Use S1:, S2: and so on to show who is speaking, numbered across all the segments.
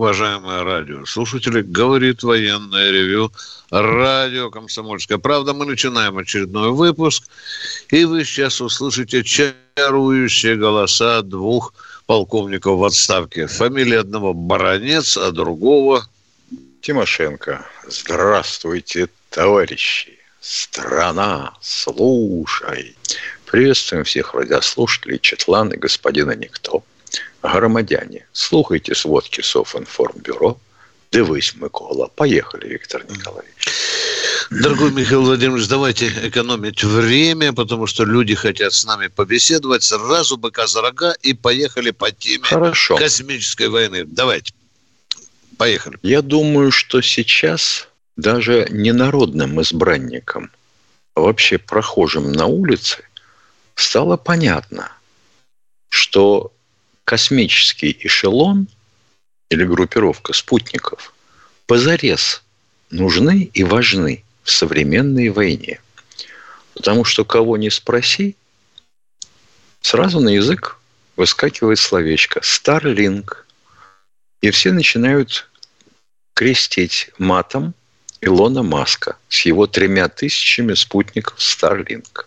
S1: уважаемые радиослушатели. Говорит военное ревю. Радио «Комсомольская правда». Мы начинаем очередной выпуск. И вы сейчас услышите чарующие голоса двух полковников в отставке. Фамилия одного Баранец, а другого...
S2: Тимошенко. Здравствуйте, товарищи. Страна, слушай. Приветствуем всех радиослушателей Четлана и господина Никто. Громадяне, слухайте сводки Софинформбюро. Дивись, Микола. Поехали, Виктор Николаевич.
S1: Дорогой Михаил Владимирович, давайте экономить время, потому что люди хотят с нами побеседовать. Сразу быка за рога и поехали по теме
S2: Хорошо.
S1: космической войны. Давайте. Поехали.
S2: Я думаю, что сейчас даже не народным избранникам, а вообще прохожим на улице стало понятно, что космический эшелон или группировка спутников позарез нужны и важны в современной войне. Потому что кого не спроси, сразу на язык выскакивает словечко «Старлинг». И все начинают крестить матом Илона Маска с его тремя тысячами спутников Starlink.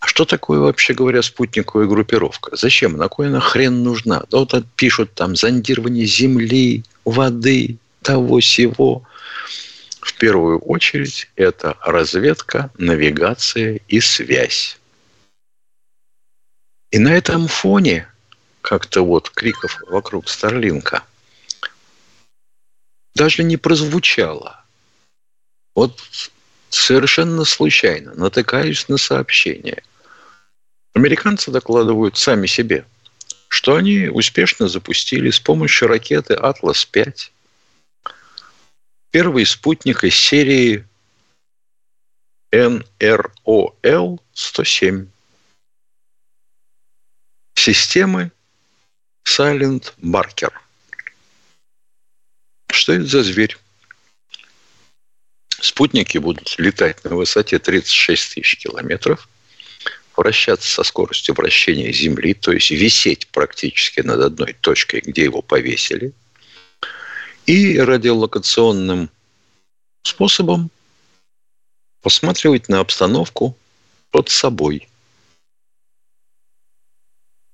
S2: А что такое, вообще говоря, спутниковая группировка? Зачем? На кой она хрен нужна? Да вот пишут там зондирование земли, воды, того всего. В первую очередь это разведка, навигация и связь. И на этом фоне как-то вот криков вокруг Старлинка – даже не прозвучало. Вот совершенно случайно натыкаюсь на сообщение. Американцы докладывают сами себе, что они успешно запустили с помощью ракеты «Атлас-5» первый спутник из серии НРОЛ-107 системы Silent Barker – что это за зверь? Спутники будут летать на высоте 36 тысяч километров, вращаться со скоростью вращения Земли, то есть висеть практически над одной точкой, где его повесили, и радиолокационным способом посматривать на обстановку под собой.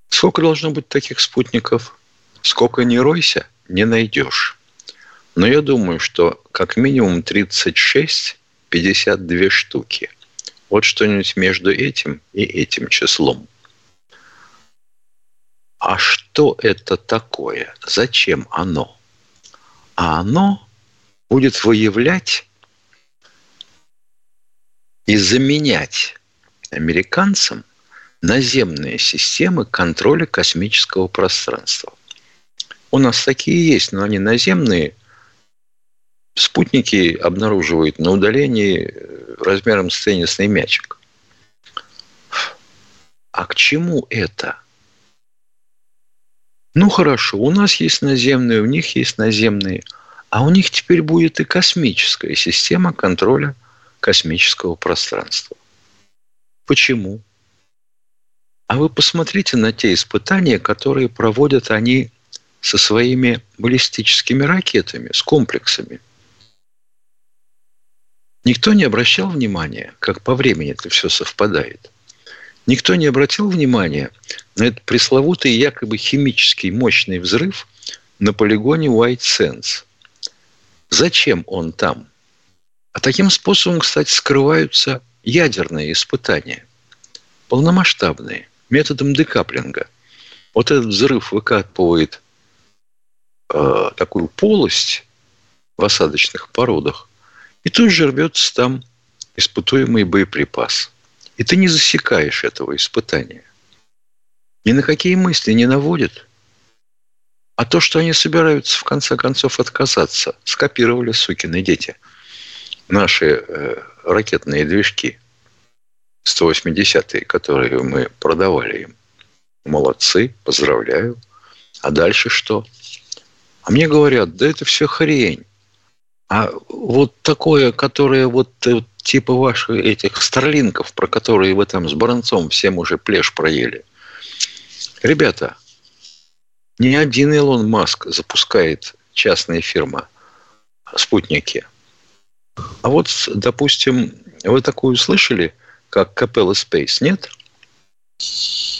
S2: Сколько должно быть таких спутников? Сколько не ройся, не найдешь. Но я думаю, что как минимум 36-52 штуки. Вот что-нибудь между этим и этим числом. А что это такое? Зачем оно? А оно будет выявлять и заменять американцам наземные системы контроля космического пространства. У нас такие есть, но они наземные спутники обнаруживают на удалении э, размером с теннисный мячик. А к чему это? Ну хорошо, у нас есть наземные, у них есть наземные, а у них теперь будет и космическая система контроля космического пространства. Почему? А вы посмотрите на те испытания, которые проводят они со своими баллистическими ракетами, с комплексами – Никто не обращал внимания, как по времени это все совпадает. Никто не обратил внимания на этот пресловутый якобы химический мощный взрыв на полигоне White Sands. Зачем он там? А таким способом, кстати, скрываются ядерные испытания. Полномасштабные, методом декаплинга. Вот этот взрыв выкатывает э, такую полость в осадочных породах – и тут же рвется там испытуемый боеприпас. И ты не засекаешь этого испытания. Ни на какие мысли не наводит. А то, что они собираются в конце концов отказаться, скопировали сукины дети. Наши э, ракетные движки. 180-е, которые мы продавали им. Молодцы, поздравляю. А дальше что? А мне говорят, да это все хрень. А вот такое, которое вот э, типа ваших этих старлинков, про которые вы там с Баранцом всем уже плешь проели. Ребята, ни один Илон Маск запускает частная фирма спутники. А вот, допустим, вы такую слышали, как Capella Space, нет?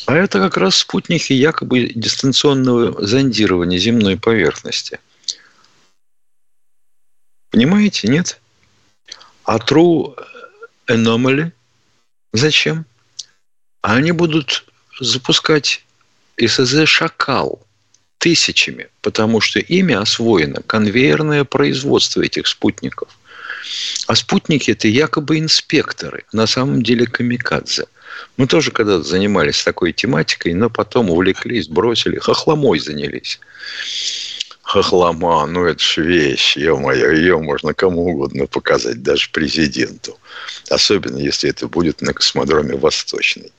S2: А это как раз спутники якобы дистанционного зондирования земной поверхности. Понимаете, нет? А True Anomaly зачем? А они будут запускать СЗ «Шакал» тысячами, потому что ими освоено конвейерное производство этих спутников. А спутники – это якобы инспекторы, на самом деле камикадзе. Мы тоже когда-то занимались такой тематикой, но потом увлеклись, бросили, хохломой занялись. Хохлома, ну это же вещь, ё-моё, ее можно кому угодно показать, даже президенту. Особенно, если это будет на космодроме Восточный.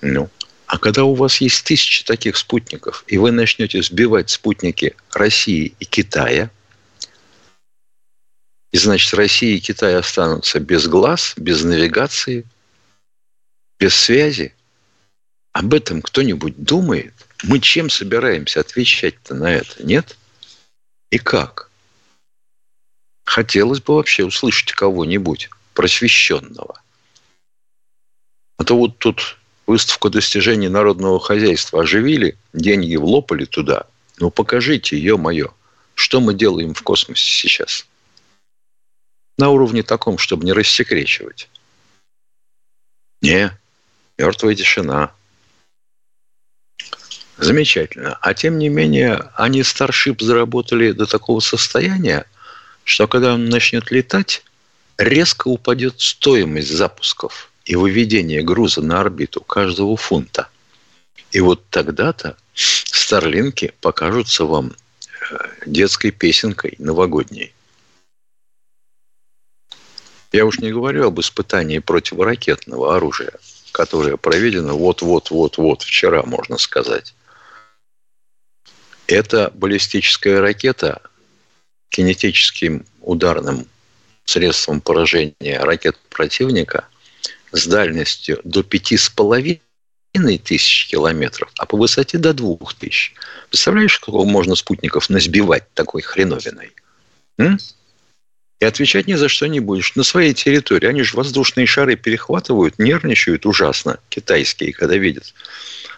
S2: Ну, а когда у вас есть тысячи таких спутников, и вы начнете сбивать спутники России и Китая, и значит Россия и Китай останутся без глаз, без навигации, без связи, об этом кто-нибудь думает? Мы чем собираемся отвечать-то на это? Нет? И как? Хотелось бы вообще услышать кого-нибудь просвещенного. А то вот тут выставку достижений народного хозяйства оживили, деньги влопали туда. Ну, покажите, ё-моё, что мы делаем в космосе сейчас? На уровне таком, чтобы не рассекречивать. Не, мертвая тишина. Замечательно. А тем не менее, они Starship заработали до такого состояния, что когда он начнет летать, резко упадет стоимость запусков – и выведение груза на орбиту каждого фунта. И вот тогда-то старлинки покажутся вам э, детской песенкой новогодней. Я уж не говорю об испытании противоракетного оружия, которое проведено вот-вот-вот-вот вчера, можно сказать. Эта баллистическая ракета кинетическим ударным средством поражения ракет противника с дальностью до пяти с половиной тысяч километров, а по высоте до двух тысяч. Представляешь, сколько можно спутников насбивать такой хреновиной? М? И отвечать ни за что не будешь. На своей территории. Они же воздушные шары перехватывают, нервничают ужасно, китайские, когда видят.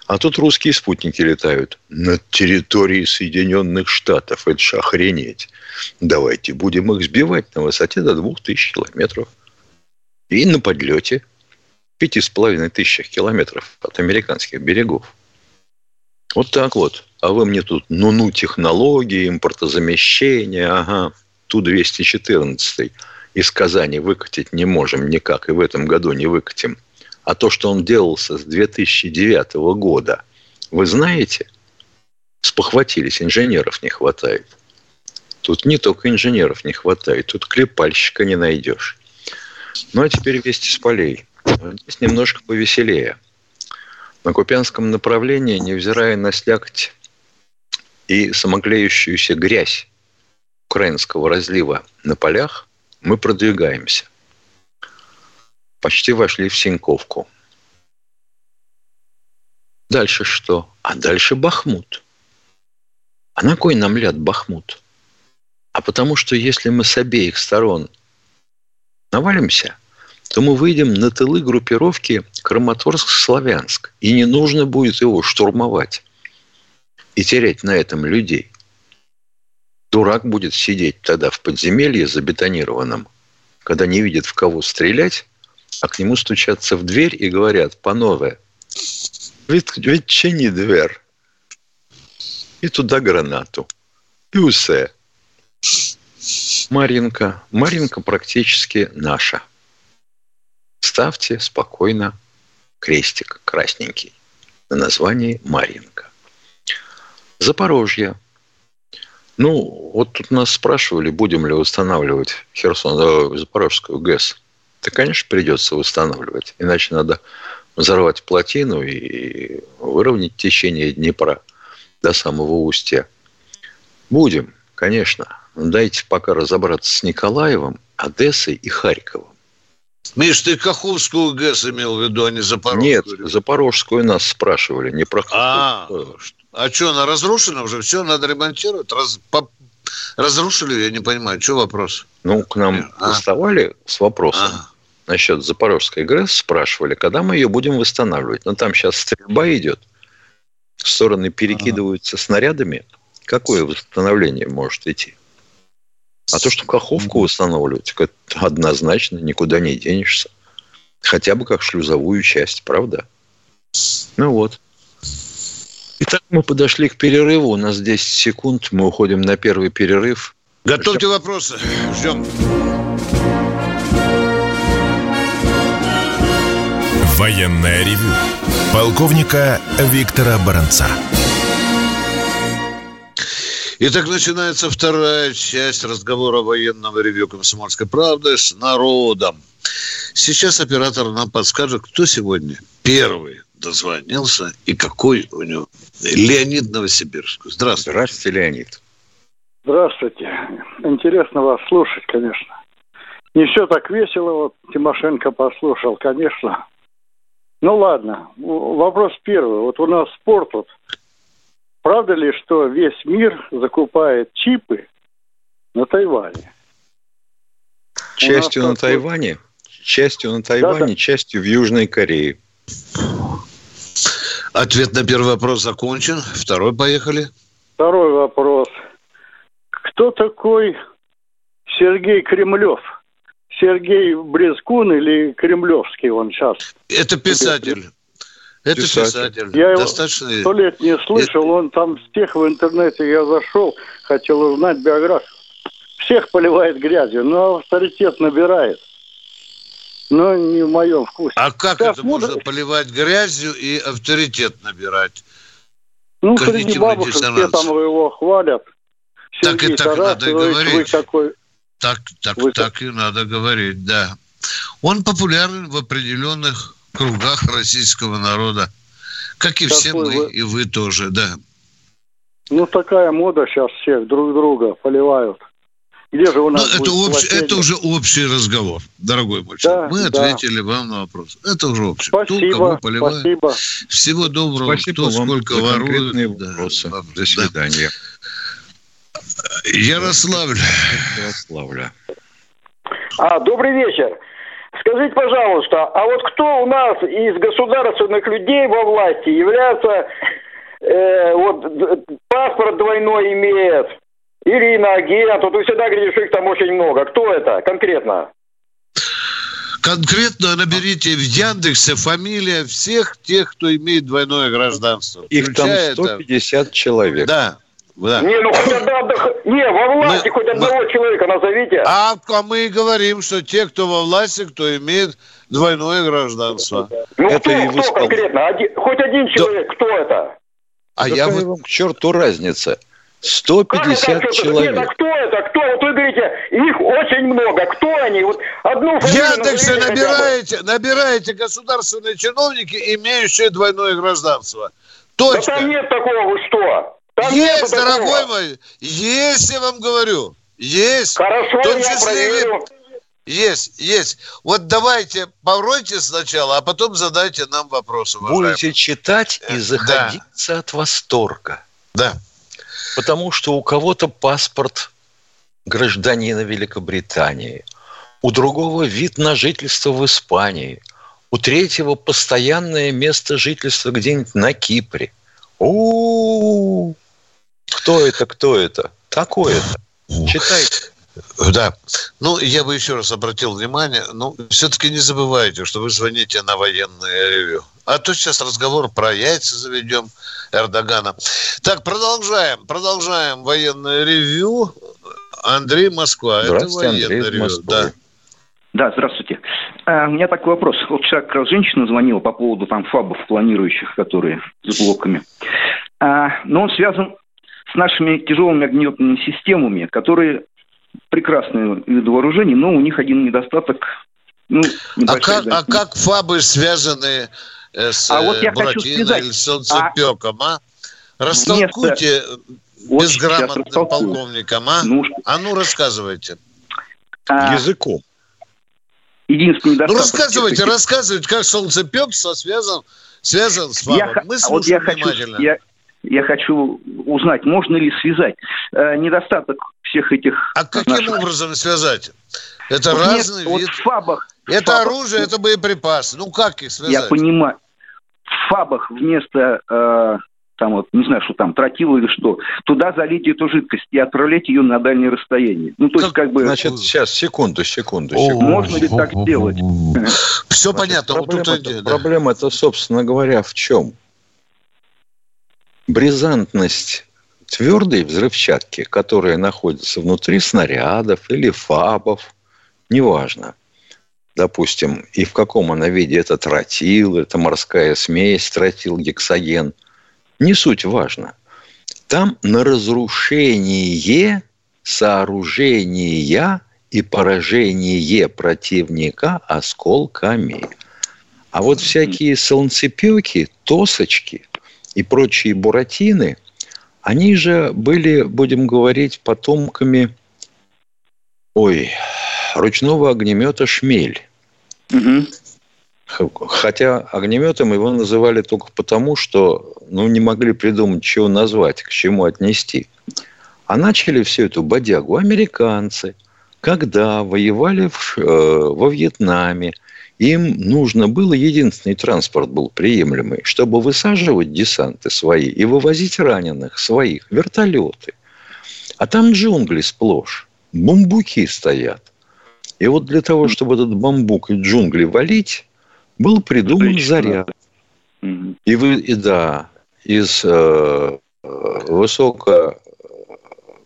S2: А тут русские спутники летают на территории Соединенных Штатов. Это же охренеть. Давайте будем их сбивать на высоте до двух тысяч километров. И на подлете – пяти с половиной тысячах километров от американских берегов. Вот так вот. А вы мне тут ну-ну технологии, импортозамещение, ага, Ту-214 из Казани выкатить не можем никак, и в этом году не выкатим. А то, что он делался с 2009 года, вы знаете, спохватились, инженеров не хватает. Тут не только инженеров не хватает, тут клепальщика не найдешь. Ну, а теперь вести с полей. Здесь немножко повеселее. На Купянском направлении, невзирая на слякоть и самоклеющуюся грязь украинского разлива на полях, мы продвигаемся. Почти вошли в Синьковку. Дальше что? А дальше Бахмут. А на кой нам ляд Бахмут? А потому что если мы с обеих сторон навалимся – то мы выйдем на тылы группировки Краматорск-Славянск. И не нужно будет его штурмовать и терять на этом людей. Дурак будет сидеть тогда в подземелье забетонированном, когда не видит, в кого стрелять, а к нему стучатся в дверь и говорят, панове, ведь, ведь чини дверь. И туда гранату. И усе. Маринка. Маринка практически наша – ставьте спокойно крестик красненький на названии Маринка. Запорожье. Ну, вот тут нас спрашивали, будем ли устанавливать Херсон, э, Запорожскую ГЭС. Да, конечно, придется восстанавливать. Иначе надо взорвать плотину и выровнять течение Днепра до самого устья. Будем, конечно. Дайте пока разобраться с Николаевым, Одессой и Харьковом.
S1: Миш, ты Каховскую ГЭС имел в виду, а не Запорожскую?
S2: Нет, Запорожскую нас спрашивали, не про
S1: А, а что, она разрушена уже? Все, надо ремонтировать? Раз, по, разрушили, я не понимаю, что вопрос?
S2: Ну, к нам а? доставали с вопросом а. насчет Запорожской ГЭС, спрашивали, когда мы ее будем восстанавливать. Но ну, там сейчас стрельба идет, стороны перекидываются а. снарядами. Какое восстановление может идти? А то, что Каховку восстанавливать, это однозначно никуда не денешься. Хотя бы как шлюзовую часть, правда? Ну вот. Итак, мы подошли к перерыву. У нас 10 секунд. Мы уходим на первый перерыв.
S1: Готовьте Ждем. вопросы. Ждем.
S3: Военная ревю. Полковника Виктора Баранца.
S1: Итак, начинается вторая часть разговора военного ревю «Комсомольской правды» с народом. Сейчас оператор нам подскажет, кто сегодня первый дозвонился и какой у него. Леонид Новосибирск. Здравствуйте.
S2: Здравствуйте, Леонид.
S4: Здравствуйте. Интересно вас слушать, конечно. Не все так весело, вот Тимошенко послушал, конечно. Ну ладно, вопрос первый. Вот у нас спорт вот Правда ли, что весь мир закупает чипы на Тайване?
S2: Частью на Тайване, частью на Тайване, да, да. частью в Южной Корее.
S1: Ответ на первый вопрос закончен. Второй поехали.
S4: Второй вопрос. Кто такой Сергей Кремлев? Сергей Брезгун или Кремлевский он сейчас?
S1: Это писатель. Это писатель. писатель.
S4: Я Достаточно... его сто лет не слышал. Он там всех в интернете я зашел, хотел узнать биографию. Всех поливает грязью, но авторитет набирает. Но не в моем вкусе.
S1: А как Сейчас это можно поливать грязью и авторитет набирать?
S4: Ну, среди бабушек все там его хвалят.
S1: Так Сергей и так надо и говорить. Такой... Так, так, вы... так и надо говорить, да. Он популярен в определенных кругах российского народа. Как и все мы, вы... и вы тоже, да.
S4: Ну, такая мода сейчас всех друг друга поливают. Где же у нас
S1: ну, это, общ... это уже общий разговор, дорогой мой. Да, Мы да. ответили вам на вопрос. Это уже общий.
S4: Спасибо, Кто кого поливает. Спасибо.
S1: Всего доброго.
S2: Спасибо Кто вам сколько ворует. Да. Вопросы. До свидания.
S1: Ярославль.
S2: Ярославля.
S5: А, добрый вечер. Скажите, пожалуйста, а вот кто у нас из государственных людей во власти является, э, вот паспорт двойной имеет, Ирина, агент, вот вы всегда говорите, что их там очень много. Кто это конкретно?
S1: Конкретно наберите в Яндексе фамилия всех тех, кто имеет двойное гражданство.
S2: Их там 150 это... человек.
S1: Да.
S5: Да. Не, ну хоть одна, не, во власти мы, хоть одного мы, человека назовите.
S1: А, а мы и говорим, что те, кто во власти, кто имеет двойное гражданство.
S5: Ну это кто, и кто конкретно? Один, хоть один человек, да. кто это?
S2: А Какая я вам к черту разница? 150 как человек.
S5: Нет, а кто это? Кто? Вот вы говорите, их очень много. Кто они? Вот одну
S1: В Яндексе набираете, набираете государственные чиновники, имеющие двойное гражданство. Точка.
S5: Да там нет такого, вы что?
S1: Там есть, дорогой такого. мой, есть, я вам говорю. Есть.
S5: Хорошо, в том я проверю.
S1: Есть, есть. Вот давайте поройте сначала, а потом задайте нам вопросы.
S2: Будете читать и э, заходиться да. от восторга.
S1: Да.
S2: Потому что у кого-то паспорт гражданина Великобритании, у другого вид на жительство в Испании, у третьего постоянное место жительства где-нибудь на Кипре. У-у-у! Кто это, кто это? Такое-то. Читайте.
S1: Да. Ну, я бы еще раз обратил внимание, ну, все-таки не забывайте, что вы звоните на военное ревю. А то сейчас разговор про яйца заведем Эрдогана. Так, продолжаем. Продолжаем военное ревю. Андрей Москва.
S2: Это военное Андрей ревю. Да.
S6: Да, здравствуйте. А, у меня такой вопрос. Вот раз женщина звонила по поводу там фабов планирующих, которые с блоками. А, но он связан с нашими тяжелыми огнеметными системами, которые прекрасные виды вооружений, но у них один недостаток
S1: Ну, а, как, а как ФАБы связаны э, с а вот я Буратино или солнцепеком, а? а? Растолкуйте вместо... безграмотным полковникам, а? Ну, а ну, рассказывайте.
S2: А... Языком.
S1: Единственный Ну, рассказывайте, этих... рассказывайте, как солнцепек связан, связан с ФАБом.
S6: Я, Мы вот я внимательно. Хочу, я, я хочу узнать, можно ли связать э, недостаток всех этих...
S1: А каким наших... образом связать? Это вот разный нет, вид. Вот в ФАБах... Это ФАБах, оружие, это боеприпасы. Ну, как их связать?
S6: Я понимаю. В ФАБах вместо э, там вот, не знаю, что там, тротил или что, туда залить эту жидкость и отправлять ее на дальнее расстояние. Ну, то есть, как бы...
S2: Значит, сейчас, секунду, секунду,
S6: секунду. Можно ли так сделать?
S1: Все понятно.
S2: Проблема, это, собственно говоря, в чем? Бризантность твердой взрывчатки, которая находится внутри снарядов или фабов, неважно, допустим, и в каком она виде, это тротил, это морская смесь, тротил, гексоген – не суть важно. Там на разрушение сооружения и поражение противника осколками. А вот всякие солнцепеки, тосочки и прочие буратины, они же были, будем говорить, потомками, ой, ручного огнемета «Шмель». Угу. Хотя огнеметом его называли только потому, что ну, не могли придумать, чего назвать, к чему отнести. А начали всю эту бодягу американцы, когда воевали в, э, во Вьетнаме. Им нужно было, единственный транспорт был приемлемый, чтобы высаживать десанты свои и вывозить раненых своих, вертолеты. А там джунгли сплошь, бамбуки стоят. И вот для того, чтобы этот бамбук и джунгли валить, был придуман заряд. И вы, и да, из э, высоко,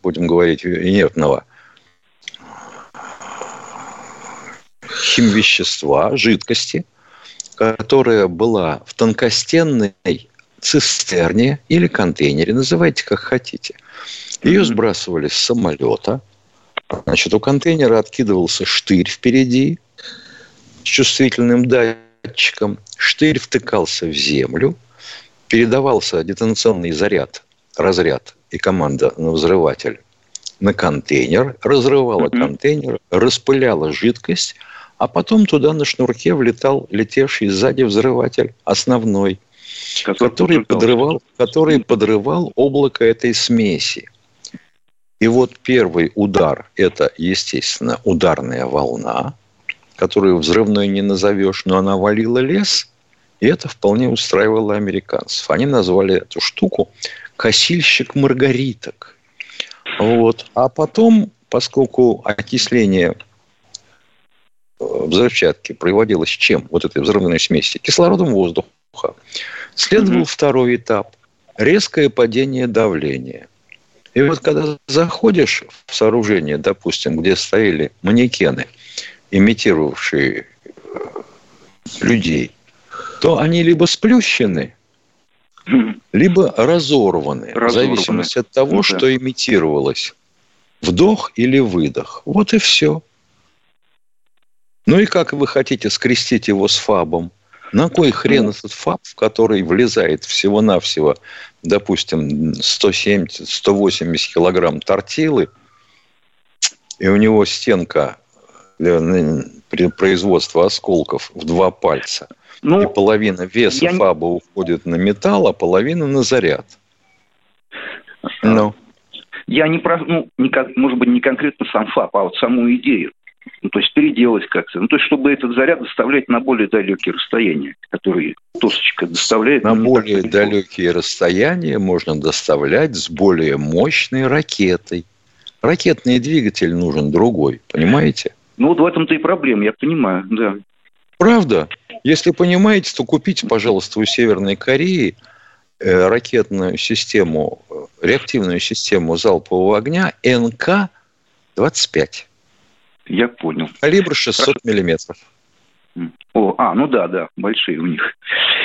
S2: будем говорить, инертного химвещества, жидкости, которая была в тонкостенной цистерне или контейнере, называйте как хотите. Ее сбрасывали с самолета. Значит, у контейнера откидывался штырь впереди с чувствительным датчиком штырь втыкался в землю, передавался детонационный заряд, разряд и команда на взрыватель на контейнер, разрывала mm-hmm. контейнер, распыляла жидкость, а потом туда на шнурке влетал летевший сзади взрыватель основной, который, который подрывал, который подрывал облако этой смеси. И вот первый удар – это, естественно, ударная волна – которую взрывной не назовешь, но она валила лес, и это вполне устраивало американцев. Они назвали эту штуку «косильщик маргариток». Вот. А потом, поскольку окисление э, взрывчатки проводилось чем? Вот этой взрывной смеси. Кислородом воздуха. Следовал mm-hmm. второй этап. Резкое падение давления. И вот когда заходишь в сооружение, допустим, где стояли манекены – имитировавшие э, людей, то они либо сплющены, либо разорваны, разорваны. в зависимости от того, ну, да. что имитировалось. Вдох или выдох. Вот и все. Ну и как вы хотите скрестить его с фабом? На кой хрен ну. этот фаб, в который влезает всего-навсего, допустим, 170-180 килограмм тортилы, и у него стенка для производства осколков в два пальца. Ну, и половина веса я... фаба уходит на металл, а половина на заряд.
S6: Ну. Я не про, ну, не, может быть, не конкретно сам ФАП, а вот саму идею. Ну, то есть переделать как-то. Ну, то есть, чтобы этот заряд доставлять на более далекие расстояния, которые тосочка доставляет.
S2: На более далекие расстояния можно доставлять с более мощной ракетой. Ракетный двигатель нужен другой, понимаете?
S6: Ну, вот в этом-то и проблема, я понимаю, да.
S2: Правда? Если понимаете, то купите, пожалуйста, у Северной Кореи э, ракетную систему, реактивную систему залпового огня НК-25.
S6: Я понял.
S2: Калибр 600 Хорошо. миллиметров.
S6: О, а, ну да, да, большие у них.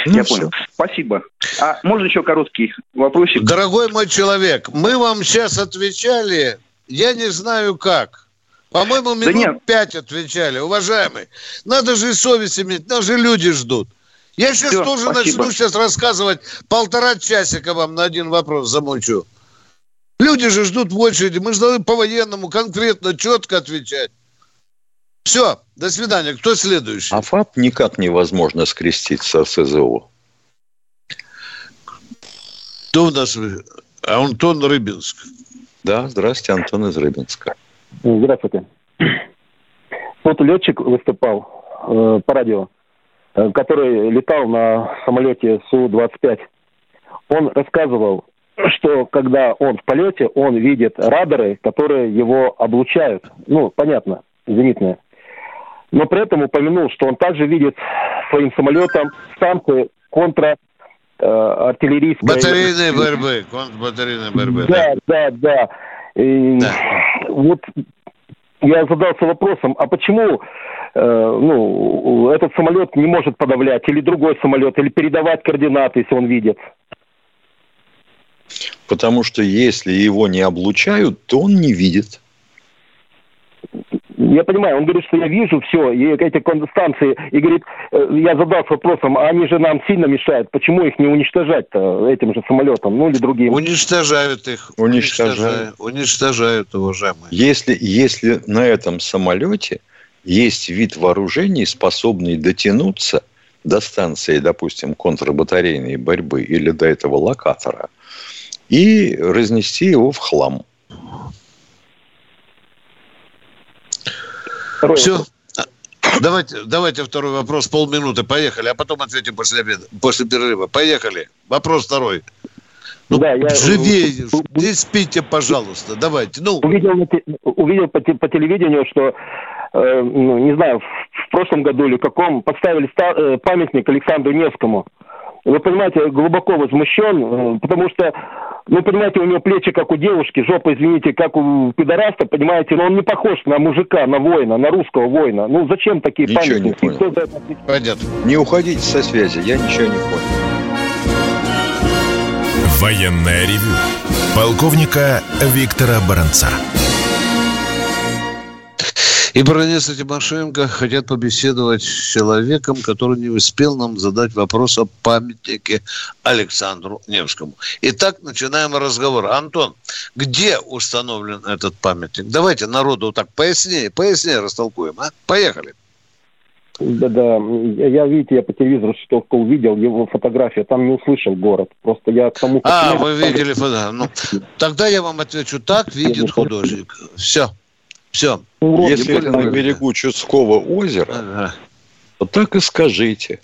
S6: Ну, Я все. понял. Спасибо. А можно еще короткий вопросик?
S1: Дорогой мой человек, мы вам сейчас отвечали, я не знаю как. По-моему, минут да пять отвечали. Уважаемый, надо же и совесть иметь, нас же люди ждут. Я сейчас Все, тоже спасибо. начну сейчас рассказывать полтора часика вам на один вопрос замучу. Люди же ждут в очереди. Мы же должны по-военному конкретно, четко отвечать. Все, до свидания. Кто следующий?
S2: А ФАП никак невозможно скрестить со СЗО.
S1: Кто у нас? Антон Рыбинск.
S2: Да, здравствуйте, Антон из Рыбинска.
S7: Здравствуйте. Вот летчик выступал э, по радио, э, который летал на самолете Су-25. Он рассказывал, что когда он в полете, он видит радары, которые его облучают. Ну, понятно, зенитные. Но при этом упомянул, что он также видит своим самолетом станции контра э, артиллерийской...
S1: Батарейной борьбы, контрбатарейной борьбы.
S7: Да, да, да. И да. Вот я задался вопросом, а почему э, ну, этот самолет не может подавлять, или другой самолет, или передавать координаты, если он видит?
S2: Потому что если его не облучают, то он не видит.
S7: Я понимаю, он говорит, что я вижу все, и эти констанции, и говорит, э, я задался вопросом, а они же нам сильно мешают, почему их не уничтожать-то этим же самолетом, ну или другим?
S1: Уничтожают их. Уничтожают. Уничтожают, уважаемые.
S2: Если, если на этом самолете есть вид вооружений, способный дотянуться до станции, допустим, контрбатарейной борьбы или до этого локатора, и разнести его в хлам –
S1: Второй Все. Вопрос. Давайте, давайте второй вопрос, полминуты, поехали, а потом ответим после обеда, после перерыва. Поехали. Вопрос второй. Ну, да, я... живее, не спите, пожалуйста, давайте. Ну.
S7: Увидел, увидел по, по телевидению, что, э, ну, не знаю, в, в прошлом году или каком, поставили ста- э, памятник Александру Невскому. Вы понимаете, глубоко возмущен, э, потому что ну, понимаете, у него плечи, как у девушки, жопа, извините, как у пидораста, понимаете, но он не похож на мужика, на воина, на русского воина. Ну, зачем такие
S2: ничего памятники? Не понял. Понятно. Не уходите со связи, я ничего не понял.
S3: Военная ревю. Полковника Виктора Баранца.
S1: И баронец Тимошенко хотят побеседовать с человеком, который не успел нам задать вопрос о памятнике Александру Невскому. Итак, начинаем разговор. Антон, где установлен этот памятник? Давайте народу так пояснее, пояснее растолкуем. А? Поехали.
S7: Да, да. Я, видите, я по телевизору что-то увидел, его фотография, там не услышал город. Просто я к тому...
S1: А, вы видели фотографию. Ну, тогда я вам отвечу, так видит художник. Все. Все.
S2: Если это на берегу Чудского озера, ага. то так и скажите.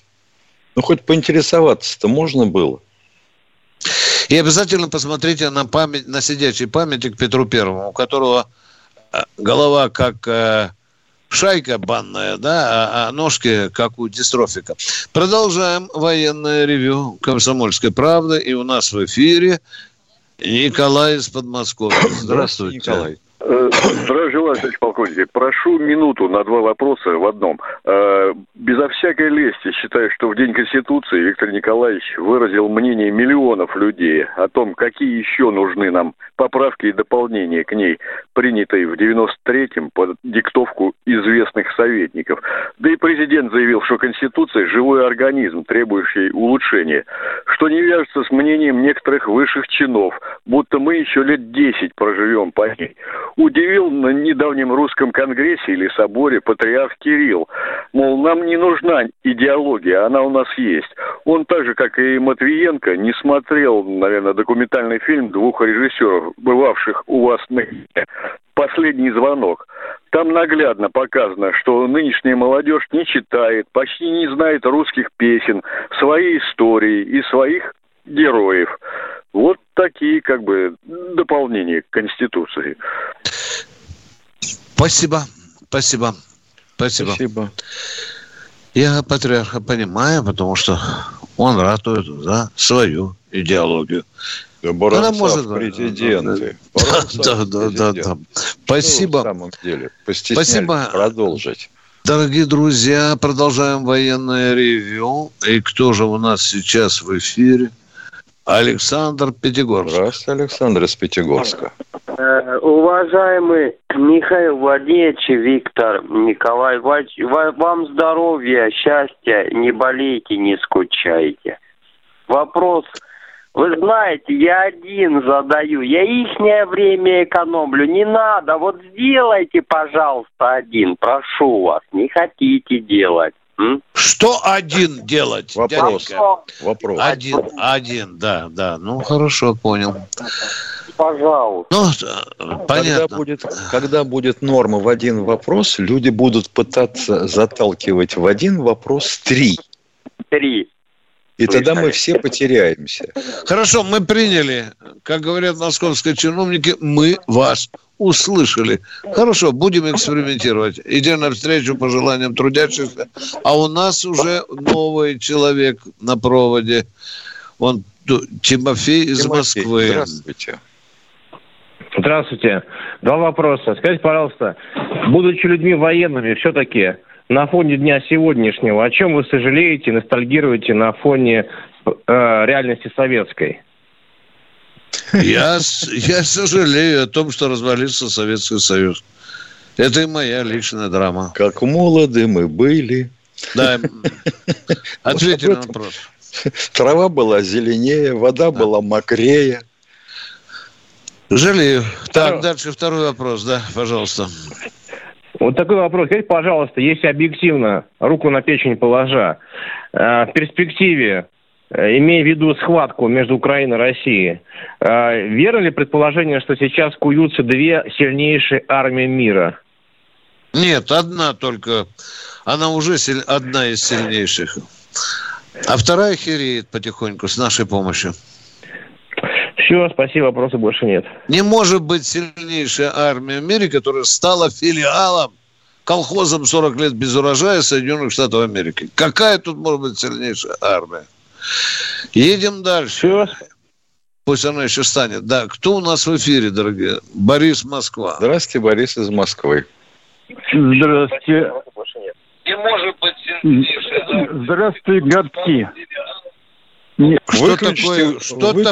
S2: Ну, хоть поинтересоваться-то можно было.
S1: И обязательно посмотрите на, память, на сидячий памятник Петру Первому, у которого э, голова как э, шайка банная, да, а, а ножки как у дистрофика. Продолжаем военное ревю «Комсомольской правды». И у нас в эфире Николай из Подмосковья. Здравствуйте. Николай.
S8: Э, здравия желаю, товарищ полковник. Прошу минуту на два вопроса в одном. Э, безо всякой лести считаю, что в День Конституции Виктор Николаевич выразил мнение миллионов людей о том, какие еще нужны нам поправки и дополнения к ней, принятые в 93-м под диктовку известных советников. Да и президент заявил, что Конституция – живой организм, требующий улучшения, что не вяжется с мнением некоторых высших чинов, будто мы еще лет 10 проживем по ней удивил на недавнем русском конгрессе или соборе патриарх Кирилл. Мол, нам не нужна идеология, она у нас есть. Он так же, как и Матвиенко, не смотрел, наверное, документальный фильм двух режиссеров, бывавших у вас на «Последний звонок». Там наглядно показано, что нынешняя молодежь не читает, почти не знает русских песен, своей истории и своих героев. Вот такие как бы дополнения к Конституции.
S1: Спасибо. Спасибо. Спасибо. Спасибо. Я патриарха понимаю, потому что он ратует за свою идеологию.
S2: Да, Она может президенты.
S1: Да, да, да, да. Спасибо. Самом
S2: деле, Спасибо. продолжить.
S1: Дорогие друзья, продолжаем военное ревю. И кто же у нас сейчас в эфире? Александр Пятигорск.
S2: Здравствуйте, Александр из Пятигорска.
S9: Э, Уважаемый Михаил Владимирович, Виктор Николаевич, вам здоровья, счастья, не болейте, не скучайте. Вопрос вы знаете, я один задаю, я ихнее время экономлю. Не надо, вот сделайте, пожалуйста, один, прошу вас. Не хотите делать. М?
S1: Что один делать?
S2: Вопрос.
S1: дяденька?
S2: Вопрос.
S1: Один, один, да, да. Ну, хорошо, понял.
S9: Пожалуйста.
S1: Ну, понятно.
S2: Когда будет, когда будет норма в один вопрос, люди будут пытаться заталкивать в один вопрос три.
S9: Три.
S2: И тогда мы все потеряемся.
S1: Хорошо, мы приняли, как говорят московские чиновники, мы вас услышали. Хорошо, будем экспериментировать. Идем навстречу пожеланиям трудящихся. А у нас уже новый человек на проводе. Он Тимофей из
S2: Тимофей,
S1: Москвы.
S2: Здравствуйте.
S10: Здравствуйте. Два вопроса. Скажите, пожалуйста, будучи людьми военными, все-таки на фоне дня сегодняшнего, о чем вы сожалеете, ностальгируете на фоне э, реальности советской?
S1: Я, я сожалею о том, что развалился Советский Союз. Это и моя личная драма.
S2: Как молоды мы были.
S1: Да. Ответьте на вопрос.
S2: Трава была зеленее, вода была мокрее.
S1: Жалею. Так,
S10: Второй-
S1: дальше второй вопрос, да, пожалуйста.
S10: Вот такой вопрос. Скажите, пожалуйста, если объективно, руку на печень положа, э, в перспективе, имея в виду схватку между Украиной и Россией, э, верно ли предположение, что сейчас куются две сильнейшие армии мира?
S1: Нет, одна только. Она уже силь- одна из сильнейших. А вторая хереет потихоньку с нашей помощью.
S10: Все, спасибо, вопросов больше нет.
S1: Не может быть сильнейшая армия в мире, которая стала филиалом, колхозом 40 лет без урожая Соединенных Штатов Америки. Какая тут может быть сильнейшая армия? Едем дальше.
S10: Все,
S1: Пусть она еще станет. Да, кто у нас в эфире, дорогие? Борис Москва.
S2: Здравствуйте, Борис из Москвы.
S4: Здравствуйте.
S1: Не может быть
S4: Здравствуйте, гадки.
S1: Что
S2: Выключите-
S1: такое- что
S2: выключите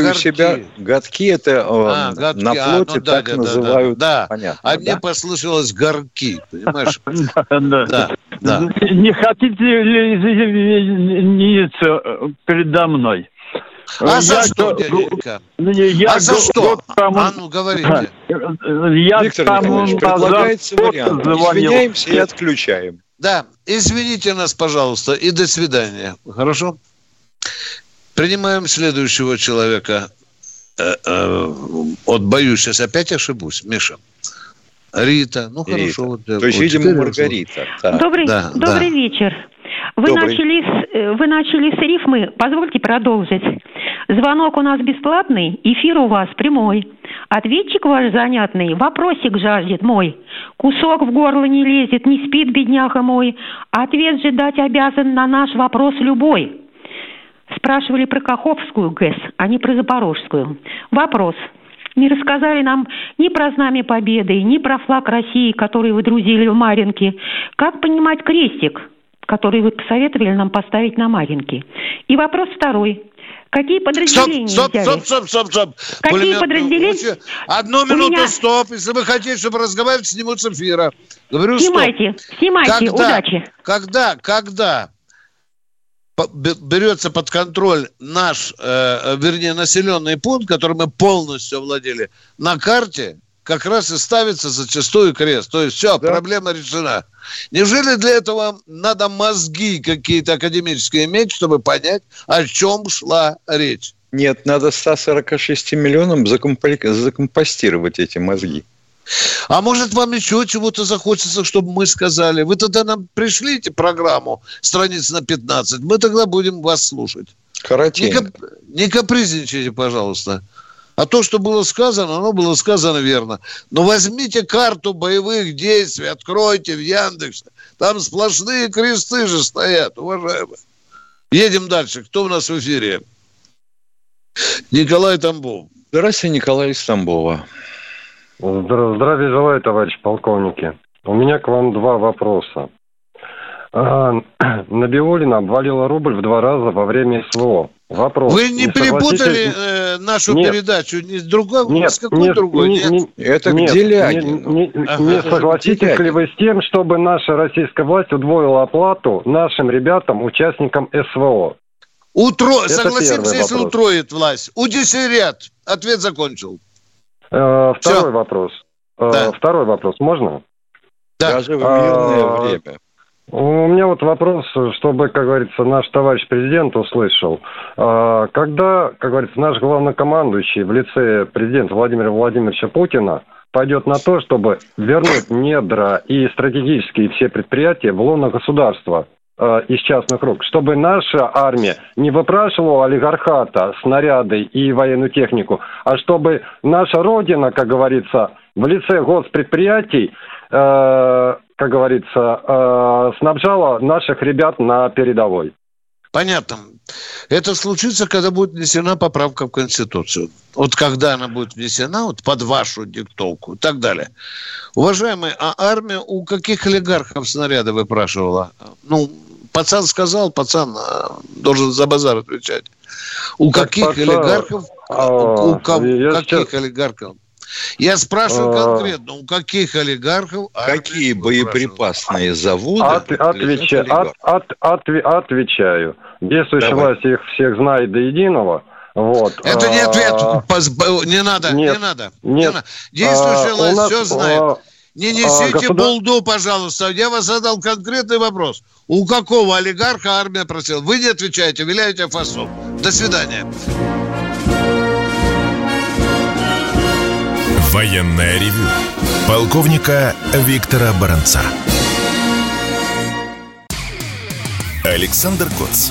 S1: такое
S2: у себя гадки это э,
S1: А,
S2: на
S1: А,
S2: плоте
S1: ну да,
S2: так
S1: да,
S2: называют.
S1: да.
S2: Понятно.
S1: А
S2: да?
S1: мне послышалось горки, понимаешь?
S4: Не хотите ли извиниться передо мной?
S1: А за что, дяденька? А за что? А ну, говорите.
S4: Я
S2: Виктор Николаевич, предлагается вариант. Извиняемся и отключаем.
S1: Да, извините нас, пожалуйста, и до свидания. Хорошо? Принимаем следующего человека. Э, э, Вот боюсь, сейчас опять ошибусь, Миша. Рита, ну
S2: Рита.
S1: хорошо. вот,
S2: То есть,
S1: вот
S2: видимо, Маргарита. Так.
S11: Добрый,
S1: Да,
S11: добрый
S1: да.
S11: вечер. Вы
S2: Добрый.
S11: начали, с, э, вы начали с рифмы, позвольте продолжить. Звонок у нас бесплатный, эфир у вас прямой. Ответчик ваш занятный, вопросик жаждет мой. Кусок в горло не лезет, не спит бедняга мой. Ответ же дать обязан на наш вопрос любой. Спрашивали про Каховскую ГЭС, а не про Запорожскую. Вопрос. Не рассказали нам ни про Знамя Победы, ни про флаг России, который вы друзили в Маринке. Как понимать крестик, который вы посоветовали нам поставить на Маринке? И вопрос второй. Какие
S1: Стоп,
S11: подразделения
S1: стоп,
S11: взяли?
S1: стоп, стоп, стоп, стоп.
S11: Какие
S1: Пулеметную
S11: подразделения?
S1: Одну
S11: У
S1: минуту,
S11: меня-
S1: стоп. Если вы хотите, чтобы разговаривать, снимут с эфира. Говорю, стоп.
S11: Снимайте, снимайте,
S1: Когда?
S11: удачи.
S1: Когда, когда берется под контроль наш, э, вернее, населенный пункт, который мы полностью овладели, на карте как раз и ставится зачастую крест. То есть все, проблема решена. Неужели для этого надо мозги какие-то академические иметь, чтобы понять, о чем шла речь?
S2: Нет, надо 146 миллионам закомпо- закомпостировать эти мозги.
S1: А может, вам еще чего-то захочется, чтобы мы сказали? Вы тогда нам пришлите программу страниц на 15. Мы тогда будем вас слушать. Не,
S2: Коротенько.
S1: кап- не капризничайте, пожалуйста. А то, что было сказано, оно было сказано верно. Но возьмите карту боевых действий, откройте в Яндексе. Там сплошные кресты же стоят, уважаемые. Едем дальше. Кто у нас в эфире? Николай Тамбов.
S2: Здравствуйте, Николай из Тамбова.
S12: Здра- Здравия желаю, товарищ полковники. У меня к вам два вопроса. А, Набиулина обвалила рубль в два раза во время СВО. Вопрос.
S1: Вы не,
S12: Не
S1: перепутали
S12: согласитесь-
S1: э, нашу
S12: Нет.
S1: передачу ни с другой,
S12: Нет,
S1: с какой
S12: нет,
S1: другой?
S12: не-
S1: Нет.
S12: не-
S2: Это
S12: нет,
S2: к Делягину.
S12: Не, не-
S1: Ага.
S12: не согласитесь
S2: Делягин.
S12: ли вы с тем, чтобы наша российская власть удвоила оплату нашим ребятам, участникам СВО?
S1: Утро...
S12: Это
S1: Согласимся, если
S12: вопрос.
S1: утроит власть. Удесерят. Ответ закончил.
S12: Э, второй вопрос. Э,
S1: Да.
S12: Второй вопрос, можно?
S1: Да.
S2: Даже в мирное
S12: А,
S2: время.
S12: У меня вот вопрос, чтобы, как говорится, наш товарищ президент услышал. А, Когда, как говорится, наш главнокомандующий в лице президента Владимира Владимировича Путина пойдет на то, чтобы вернуть недра и стратегические все предприятия в лоно государства э, из частных рук, чтобы наша армия не выпрашивала у олигархата снаряды и военную технику, а чтобы наша Родина, как говорится, в лице госпредприятий э, как говорится, э, снабжала наших ребят на передовой.
S1: Понятно. Это случится, когда будет внесена поправка в Конституцию. Вот когда она будет внесена, вот под вашу диктовку и так далее. Уважаемые, а армия у каких олигархов снаряды выпрашивала? Ну, пацан сказал, пацан а, должен за базар отвечать. У
S12: Так,
S1: каких
S12: пацан,
S1: олигархов?
S12: а,
S1: у,
S12: я
S1: каких
S12: сейчас-
S1: олигархов? Я спрашиваю
S12: А.
S1: конкретно, у каких олигархов?
S2: Какие боеприпасные заводы
S12: От- отвеча- от- от- отве- отвечаю. Действующая
S2: Давай.
S12: власть их всех знает до единого. Вот.
S1: Это не
S12: А,
S1: ответ. Не надо, не
S12: нет,
S1: надо. не
S12: нет.
S1: надо. Действующая
S12: а,
S1: власть
S12: нас,
S1: все знает.
S12: А,
S1: Не
S12: а,
S1: несите
S12: государ-
S1: булду, пожалуйста. Я вас задал конкретный вопрос. У какого олигарха армия просила? Вы не отвечаете, виляете фасом. До свидания.
S3: Военное ревю полковника Виктора Баранца. Александр Коц.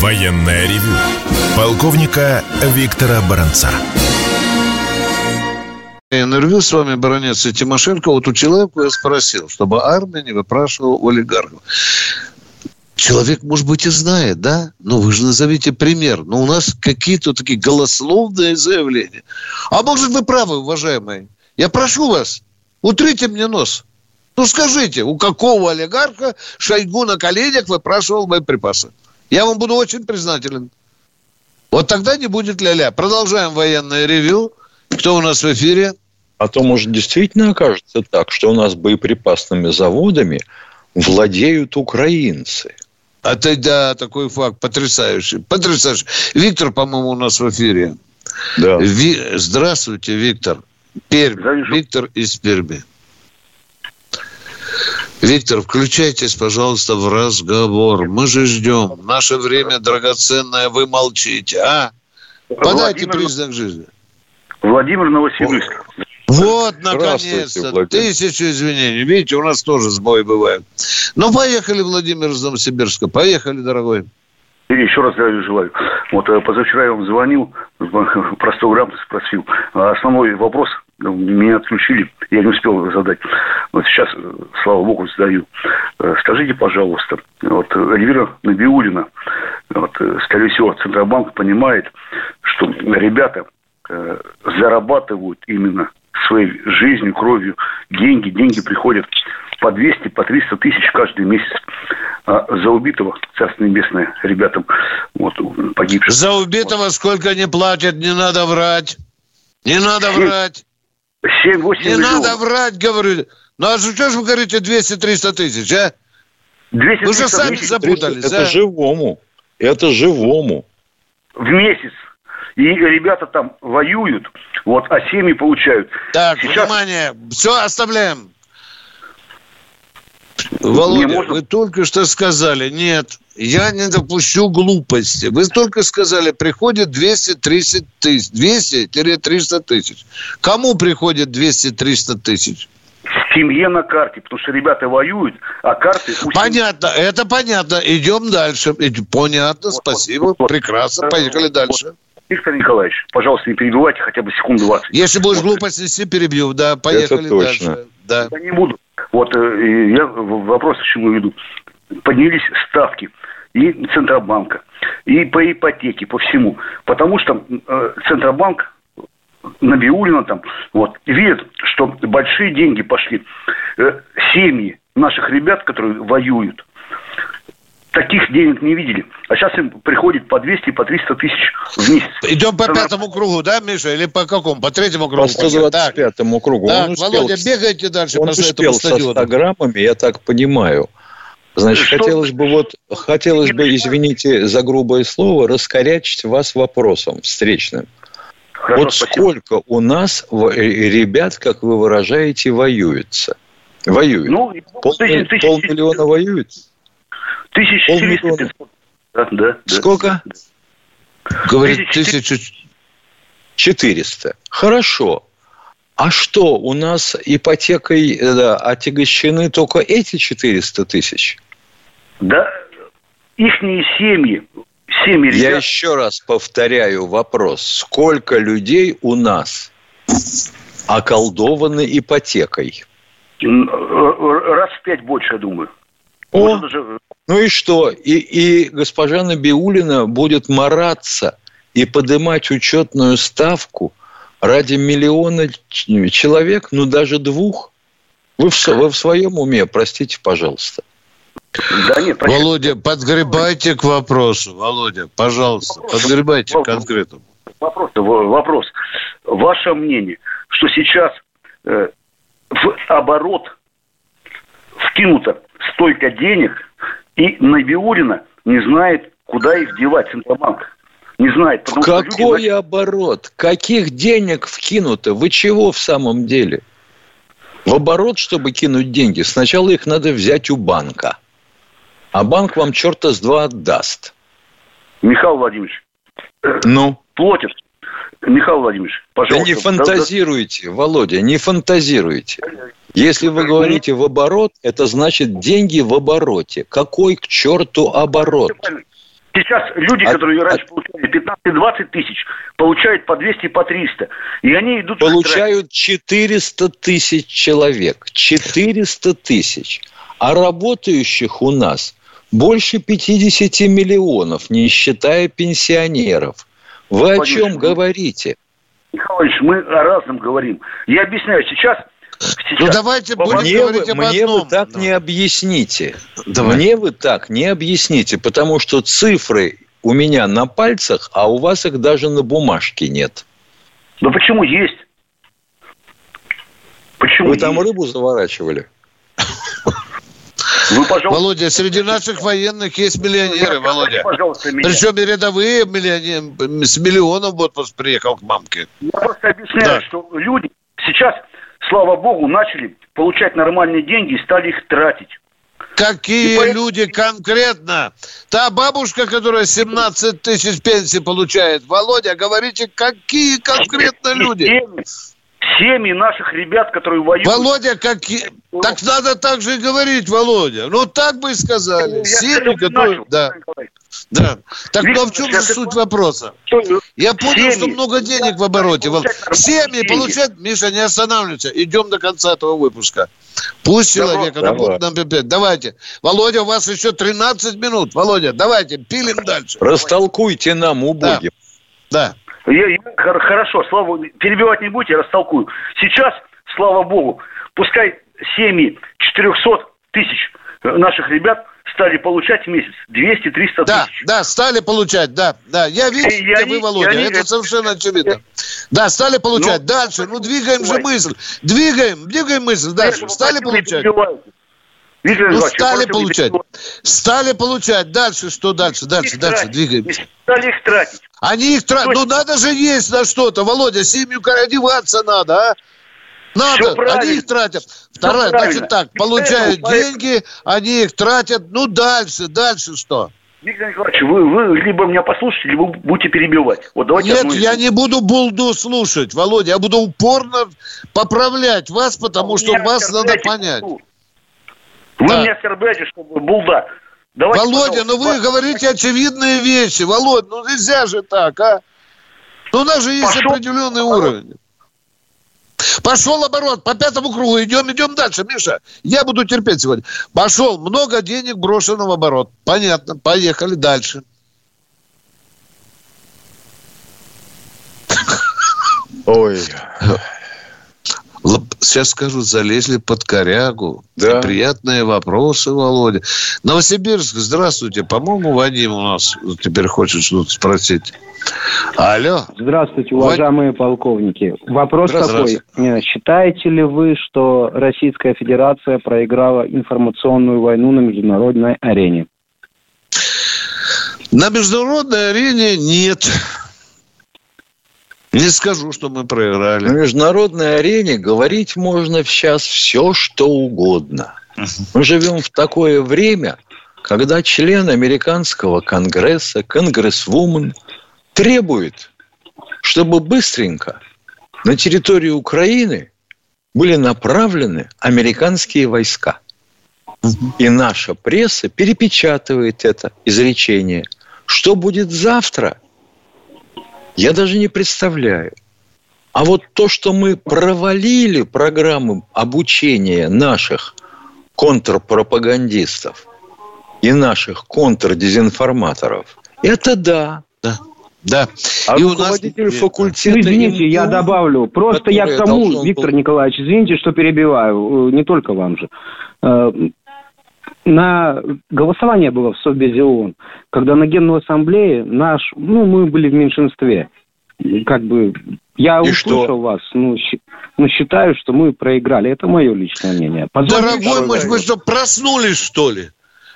S3: Военное ревю полковника Виктора Баранца.
S1: Интервью с вами, баронец и Тимошенко. Вот у человека я спросил, чтобы армия не выпрашивала у олигархов. Человек, может быть, и знает, да? Но вы же назовите пример. Но у нас какие-то такие голословные заявления. А может, вы правы, уважаемые. Я прошу вас, утрите мне нос. Ну, скажите, у какого олигарха Шойгу на коленях выпрашивал боеприпасы? Я вам буду очень признателен. Вот тогда не будет ля-ля. Продолжаем военное ревю. Кто у нас в эфире?
S2: А то, может, действительно окажется так, что у нас боеприпасными заводами владеют украинцы.
S1: А тогда такой факт потрясающий. Потрясающий. Виктор, по-моему, у нас в эфире.
S2: Да.
S1: Ви- Здравствуйте, Виктор. Пермь. Виктор из Перми. Виктор, включайтесь, пожалуйста, в разговор. Мы же ждем. Наше время драгоценное, вы молчите. А? Подайте
S13: Владимир-
S1: признак жизни.
S13: Владимир Новосибирск.
S1: Вот, наконец-то. Тысячу извинений. Видите, у нас тоже сбои бывают. Ну, поехали, Владимир из Новосибирска. Поехали, дорогой.
S13: Или еще раз здравия желаю. Вот э, позавчера я вам звонил, про 100 грамм спросил. А Основной вопрос меня отключили, я не успел задать. Вот сейчас, э, слава богу, задаю. Э, Скажите, пожалуйста, вот э, Эльвира Набиулина, вот, скорее всего, Центробанк понимает, что ребята э, зарабатывают именно своей жизнью, кровью деньги. Деньги приходят по 200, по 300 тысяч каждый месяц. А за убитого, Царство Небесное, ребятам, вот, погибших.
S1: За убитого сколько не платят, не надо врать. Не надо врать.
S13: 7-8
S1: Не
S13: миллионов.
S1: надо врать, говорю. Ну а что ж вы говорите 200-300 тысяч, а?
S13: 200
S1: Вы же
S13: тысяч
S1: сами
S13: месяц.
S1: запутались,
S2: Это
S1: а?
S2: живому. Это живому.
S13: В месяц. И ребята там воюют, вот, а семьи получают.
S1: Так,
S13: Сейчас-
S1: внимание, все оставляем. Володя,
S13: можно-
S1: вы только что сказали, нет, я не допущу глупости. Вы только сказали, приходит 230 тысяч, 200-300 тысяч. Кому приходит 200-300 тысяч?
S13: Семье на карте, потому что ребята воюют, а карты... у
S1: Понятно, это понятно. Идем дальше. Понятно, спасибо, прекрасно. Поехали дальше.
S13: Виктор Николаевич, пожалуйста, не перебивайте хотя бы секунд 20.
S1: Если будешь глупость нести, перебью. Да, поехали
S2: Это точно.
S1: дальше. Да.
S13: Я не буду. Вот э, я вопрос к чему веду. Поднялись ставки и Центробанка, и по ипотеке, по всему. Потому что э, Центробанк Набиулина там, вот, видит, что большие деньги пошли. Э, семьи наших ребят, которые воюют, таких денег не видели. А сейчас им приходит по 200, по 300 тысяч в месяц.
S1: Идем по
S13: Цена-
S1: пятому кругу, да, Миша? Или по какому? По третьему кругу?
S2: По 125 кругу.
S1: Так,
S2: Он успел,
S1: Володя, бегайте дальше
S2: Он
S1: по
S2: успел
S1: этому
S2: со
S1: стадиону.
S2: 100 граммами, я так понимаю. Значит,
S13: Что?
S2: хотелось бы вот, хотелось бы, извините за грубое слово, раскорячить вас вопросом встречным.
S13: Хорошо,
S2: вот
S13: спасибо.
S2: сколько у нас э, ребят, как вы выражаете, воюется? Воюют.
S13: Ну,
S2: Пол-
S13: тысяч- тысяч-
S2: полмиллиона воюют?
S13: 1400
S2: полмиллиона.
S13: 500. Да, да, да.
S2: Сколько?
S1: Говорит,
S13: Тысяча-
S1: тысячу...
S2: 400. Хорошо. А что, у нас ипотекой э, да, отягощены только эти 400 тысяч?
S13: Да, ихние семьи, семьи
S2: Я
S13: ребят,
S2: еще раз повторяю вопрос. Сколько людей у нас околдованы ипотекой?
S13: э, раз в пять больше, я думаю.
S2: О,
S13: Может, даже-
S2: ну и что? И, и госпожа Набиулина будет мараться и поднимать учетную ставку ради миллиона человек, ну даже двух? Вы в, вы в своем уме, простите, пожалуйста.
S13: Да нет.
S1: Володя, подгребайте к вопросу. Володя, пожалуйста, подгребайте к конкретному.
S13: Вопрос, вопрос. Ваше мнение, что сейчас э, в оборот вкинуто столько денег, и Набиулина не знает, куда их девать, Центробанк. Не знает. потому что люди
S2: Какой оборот? Каких денег вкинуто? Вы чего в самом деле? В оборот, чтобы кинуть деньги, сначала их надо взять у банка. А банк вам черта с два отдаст.
S13: Михаил Владимирович,
S2: Ну?
S13: платят. Михаил Владимирович,
S2: Да
S13: пожалуйста.
S2: не фантазируйте, Володя, не фантазируйте. Если вы говорите в оборот, это значит деньги в обороте. Какой к черту оборот?
S13: Сейчас люди,
S2: А-
S13: которые раньше получали 15-20 тысяч, получают по 200, по 300. И они идут...
S2: Получают 400 тысяч человек. 400 тысяч. А работающих у нас больше 50 миллионов, не считая пенсионеров. Вы о
S13: Владимир,
S2: чем говорите?
S13: Михайлович, мы о разном говорим. Я объясняю, сейчас... сейчас
S1: Ну, давайте
S13: по-
S1: будем
S2: Мне,
S1: говорить
S2: вы,
S1: об
S2: мне
S1: одном.
S2: вы так не объясните.
S1: Давай.
S2: Мне вы так не объясните, потому что цифры у меня на пальцах, а у вас их даже на бумажке нет.
S13: Да почему есть? Почему
S2: Вы там
S13: есть?
S2: рыбу заворачивали?
S13: Вы, пожалуйста,
S1: Володя, среди наших военных есть миллионеры, Володя.
S13: пожалуйста, меня.
S1: Причем и рядовые миллионеры, с миллионом в отпуск приехал к мамке.
S13: Я просто объясняю,
S1: Да.
S13: что люди сейчас, слава богу, начали получать нормальные деньги и стали их тратить.
S1: Какие
S13: И поэтому-
S1: люди конкретно? Та бабушка, которая 17 тысяч пенсии получает. Володя, говорите, какие конкретно люди?
S13: Семьи, наших ребят, которые воюют.
S1: Володя, какие... Так надо так же и говорить, Володя. Ну, так бы и сказали.
S13: Я
S1: Семьи, которые...
S13: начал,
S1: Да, да. Так ну, а в
S13: Виктор,
S1: чем же суть
S13: это-
S1: вопроса?
S13: Что,
S1: Я понял,
S13: семьи
S1: что много денег в обороте. Семьи получают... Миша, не останавливайся. Идем до конца этого выпуска. Пусть человек работает нам опять. Давайте. Володя, у вас еще 13 минут. Володя, давайте, пилим дальше.
S2: Растолкуйте нам, убогим.
S1: Да.
S13: Я- я- хор- хорошо, слава перебивать не будете, я растолкую. Сейчас, слава богу, пускай семьи 400 тысяч э, наших ребят стали получать в месяц 200-300
S1: Да,
S13: тысяч.
S1: да, стали получать, да, да. Я вижу,
S13: И они-
S1: вы, Володя,
S13: они-
S1: это совершенно очевидно. Да, стали получать.
S13: Ну,
S1: Дальше, ну двигаем же
S13: давай.
S1: мысль. Двигаем, двигаем мысль дальше. Стали
S13: не
S1: получать.
S13: перебивайте. Виктор
S1: Ну,
S13: Николаевич,
S1: стали получать.
S13: перебивайте.
S1: Стали получать. Дальше, что дальше, дальше,
S13: Их
S1: дальше,
S13: тратить.
S1: двигаем.
S13: И Стали их тратить.
S1: Они их тратят. Ну, надо же есть на что-то, Володя. Семью одеваться надо, а? Надо,
S13: правильно.
S1: они их тратят.
S13: Правильно.
S1: значит так, получают деньги, они их тратят. Ну, дальше, дальше что?
S13: Виктор Николаевич, вы, вы либо меня послушаете, либо будете перебивать. Вот давайте
S1: Нет, я не буду булду слушать, Володя. Я буду упорно поправлять вас, потому что
S13: Меня
S1: вас надо понять.
S13: Вы
S1: Да.
S13: меня оскорбляете, что булда. Давайте,
S1: Володя, ну вы говорите очевидные вещи. Володь, ну нельзя же так, а? Но у нас же есть Пошел... определенный уровень. Пошел оборот по пятому кругу. Идем, идем дальше, Миша. Я буду терпеть сегодня. Пошел. Много денег брошено в оборот. Понятно. Поехали дальше. Ой. Сейчас скажу, залезли под корягу. Да. Приятные вопросы, Володя. Новосибирск, здравствуйте. По-моему, Вадим у нас теперь хочет что-то спросить. Алло.
S14: Здравствуйте, уважаемые Вад... полковники. Вопрос такой. Э, считаете ли вы, что Российская Федерация проиграла информационную войну на международной арене?
S1: На международной арене нет. Не скажу, что мы проиграли.
S2: На международной арене говорить можно сейчас все, что угодно. Мы живем в такое время, когда член американского конгресса, конгрессвумен, требует, чтобы быстренько на территорию Украины были направлены американские войска. И наша пресса перепечатывает это изречение. Что будет завтра – я даже не представляю. А вот то, что мы провалили программу обучения наших контрпропагандистов и наших контрдезинформаторов, это да.
S1: Да. Да.
S14: А и руководитель нас... факультета... Ну, извините, я добавлю. Просто я к тому, Виктор был... Николаевич, извините, что перебиваю. Э, не только вам же. На голосование было в Совбезе ООН, когда на Генной Ассамблее наш, ну, мы были в меньшинстве. Как бы я И услышал что? вас, ну, ну, считаю, что мы проиграли. Это мое личное мнение.
S1: Позвольте, Дорогой мой, мы что, проснулись, что ли?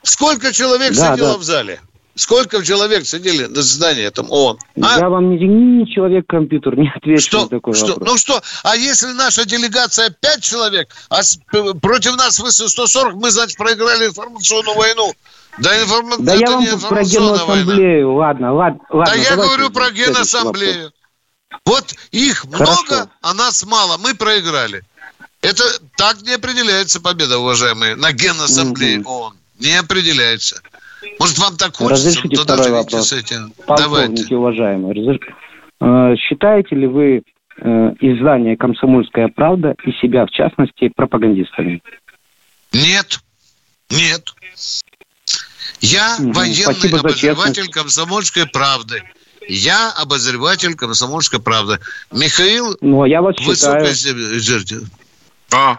S1: Сколько человек да, сидело да. в зале? Сколько человек сидели на заседании этом ООН?
S14: А? Я вам ни человек-компьютер не отвечу
S1: что,
S14: на такой
S1: что,
S14: вопрос.
S1: Ну что, а если наша делегация 5 человек, а с, против нас высо 140, мы, значит, проиграли информационную войну?
S14: Да, информ... да я вам про генассамблею, ладно, ладно.
S1: Да я говорю про генассамблею. Вот их Хорошо. много, а нас мало, мы проиграли. Это так не определяется победа, уважаемые, на генассамблее угу. ООН. Не определяется. Может, вам так хочется?
S14: Разрешите Тогда второй вопрос. С этим. Полковники, Давайте. уважаемые, разреш... Э, считаете ли вы э, издание «Комсомольская правда» и себя, в частности, пропагандистами?
S1: Нет. Нет. Я угу. военный Спасибо обозреватель «Комсомольской правды». Я обозреватель «Комсомольской правды». Михаил...
S14: Ну, а я вас считаю...
S2: А,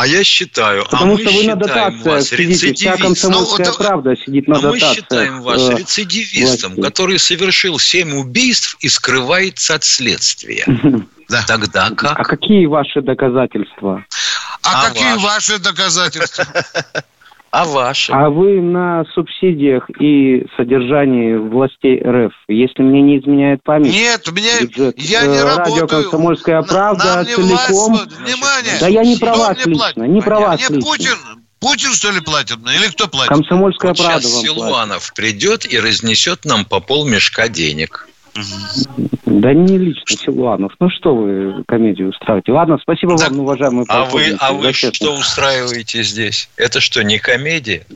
S2: а я считаю,
S14: а Потому а мы что вы на дотациях сидите, вся комсомольская ну, правда сидит на а дотациях.
S2: мы считаем вас э, рецидивистом, власти. который совершил семь убийств и скрывается от следствия.
S14: Да. Тогда как? А какие ваши доказательства?
S1: А, а какие ваши, ваши доказательства?
S2: А ваши?
S14: А вы на субсидиях и содержании властей РФ, если мне не изменяет память?
S1: Нет, у меня бюджет, я не э,
S14: радио работаю. «Комсомольская правда» нам целиком. Вас,
S1: внимание,
S14: да я не про вас лично, не про вас лично.
S1: Путин, Путин, что ли, платит? Или кто платит?
S14: Комсомольская вот правда
S2: сейчас Силуанов платит. придет и разнесет нам по полмешка денег.
S14: Да не лично Силуанов. Ну что вы комедию устраиваете? Ладно, спасибо так, вам, уважаемый
S2: А вы, а вы что устраиваете здесь? Это что, не комедия?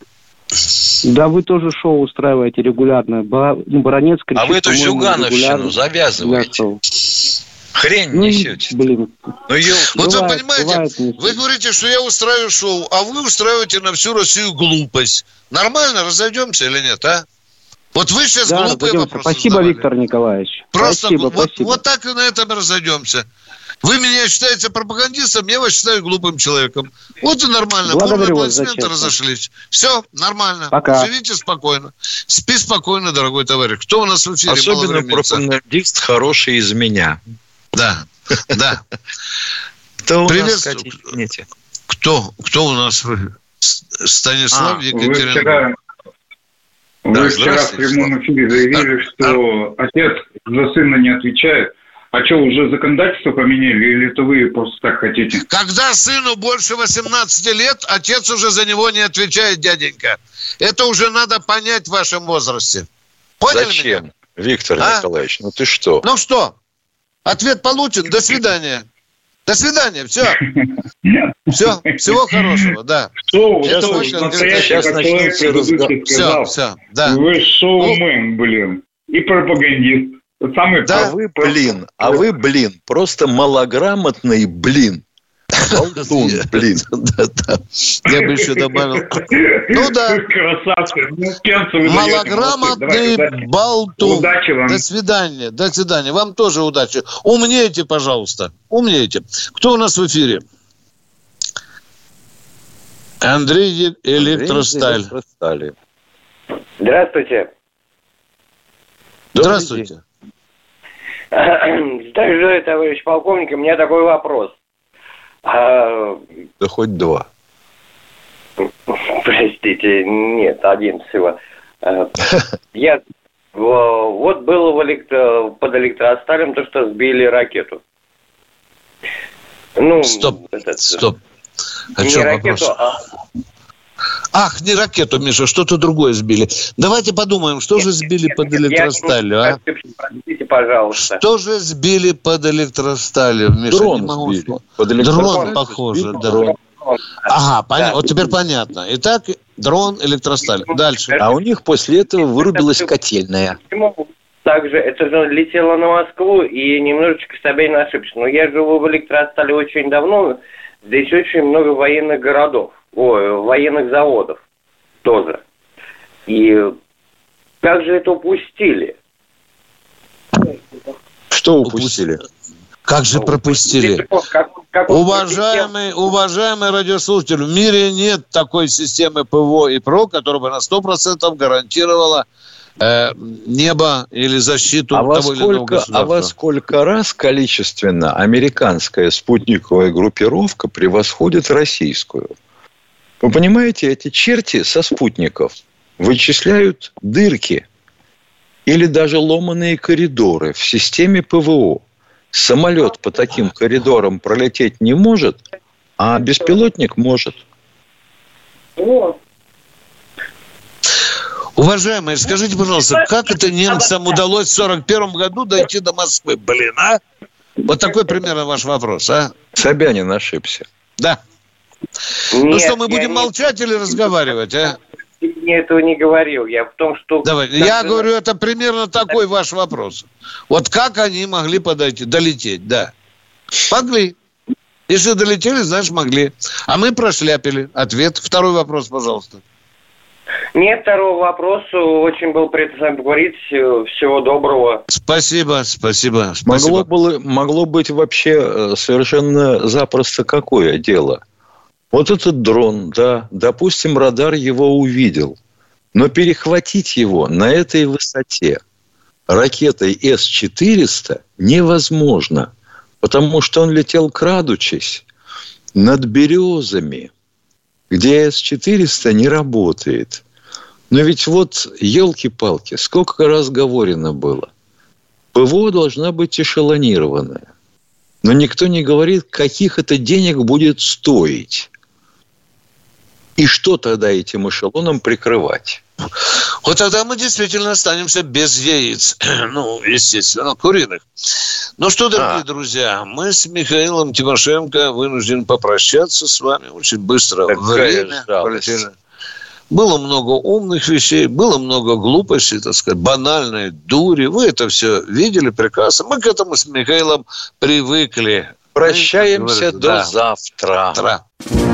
S14: Да вы тоже шоу устраиваете регулярно. Ну, Баранец кричит,
S2: А вы эту Зюгановщину завязываете. Хрень ну, несете. Блин.
S1: Ну, ел... Вот бывает, вы понимаете, бывает, вы говорите, что я устраиваю шоу, а вы устраиваете на всю Россию глупость. Нормально разойдемся или нет, а? Вот вы сейчас да, глупые разойдемся. вопросы
S14: Спасибо, задавали. Виктор Николаевич.
S1: Просто
S14: спасибо,
S1: вот,
S14: спасибо.
S1: вот так и на этом разойдемся. Вы меня считаете пропагандистом, я вас считаю глупым человеком. Вот и нормально.
S14: Благодарю вас аплодисменты
S1: разошлись. Все, нормально.
S14: Пока.
S1: Живите спокойно. Спи спокойно, дорогой товарищ. Кто у нас в эфире?
S2: Особенно пропагандист хороший из меня.
S1: Да, да.
S2: Кто у нас,
S1: Кто? Кто у нас? Станислав
S15: а, Екатеринбург. Вы да, вчера в прямом эфире заявили, что а... отец за сына не отвечает. А что, уже законодательство поменяли или это вы просто так хотите?
S1: Когда сыну больше 18 лет, отец уже за него не отвечает, дяденька. Это уже надо понять в вашем возрасте.
S2: Поняли Зачем, меня? Виктор а? Николаевич? Ну ты что?
S1: Ну что? Ответ получен. До свидания. До свидания. Все. Все. Всего хорошего. Да.
S15: Шоу. Это очень сейчас начнется разговор.
S1: Все, все. Да.
S15: Вы шоумен, блин. И пропагандист. самый
S2: да, а вы, блин, а вы, блин, просто малограмотный блин. Болтун, блин. Да, да.
S1: Я бы еще добавил. Ну да. Красавцы. Малограмотный болтун. Удачи вам. До свидания. До свидания. Вам тоже удачи. Умнейте, пожалуйста. Умнейте. Кто у нас в эфире? Андрей Электросталь.
S16: Здравствуйте.
S1: Здравствуйте.
S16: Здравствуйте, товарищ полковник. У меня такой вопрос.
S2: А... Да хоть два.
S16: Простите, нет, один всего. А, я вот было в электро... под электросталем то, что сбили ракету.
S1: Ну, стоп, этот... стоп.
S16: О не чем ракету, вопрос? а
S1: Ах, не ракету, Миша, что-то другое сбили. Давайте подумаем, что нет, же сбили нет, под электросталью, а?
S16: Простите, пожалуйста.
S1: Что же сбили под электросталью, Миша?
S2: Дрон не могу сбили.
S1: Под дрон, похоже, сбили. Дрон. Ага, да. вот теперь понятно. Итак, дрон, электросталь. Дальше.
S2: А у них после этого вырубилась котельная.
S16: Также это же летело на Москву, и немножечко стабильно ошибся. Но я живу в электростале очень давно, здесь очень много военных городов ой, военных заводов тоже. И как же это упустили?
S2: Что упустили?
S1: Как же пропустили? Как, как уважаемый, уважаемый радиослушатель, в мире нет такой системы ПВО и ПРО, которая бы на 100% гарантировала э, небо или защиту
S2: а того сколько, или иного государства. А во сколько раз количественно американская спутниковая группировка превосходит российскую? Вы понимаете, эти черти со спутников вычисляют дырки или даже ломаные коридоры в системе ПВО. Самолет по таким коридорам пролететь не может, а беспилотник может.
S1: Уважаемые, скажите, пожалуйста, как это немцам удалось в 41 году дойти до Москвы? Блин, а? Вот такой примерно ваш вопрос, а?
S2: Собянин ошибся.
S1: Да. Нет, ну что, мы будем не... молчать или разговаривать, а?
S16: Я этого не говорил. Я в том, что...
S1: Давай, я говорю, это примерно такой ваш вопрос. Вот как они могли подойти, долететь, да. Могли. Если долетели, значит, могли. А мы прошляпили. Ответ. Второй вопрос, пожалуйста.
S16: Нет второго вопроса. Очень был приятно с вами поговорить. Всего доброго.
S1: Спасибо, спасибо. спасибо.
S2: Могло, было, могло быть вообще э, совершенно запросто какое дело – вот этот дрон, да, допустим, радар его увидел, но перехватить его на этой высоте ракетой С-400 невозможно, потому что он летел крадучись над березами, где С-400 не работает. Но ведь вот, елки-палки, сколько раз говорено было. ПВО должна быть эшелонированная. Но никто не говорит, каких это денег будет стоить. И что тогда этим эшелоном прикрывать?
S1: Вот тогда мы действительно останемся без яиц. Ну, естественно, куриных. Ну что, дорогие а. друзья, мы с Михаилом Тимошенко вынуждены попрощаться с вами очень быстро. Такая Время. Было много умных вещей, было много глупостей, так сказать, банальной дури. Вы это все видели прекрасно. Мы к этому с Михаилом привыкли.
S2: Прощаемся до да. завтра. завтра.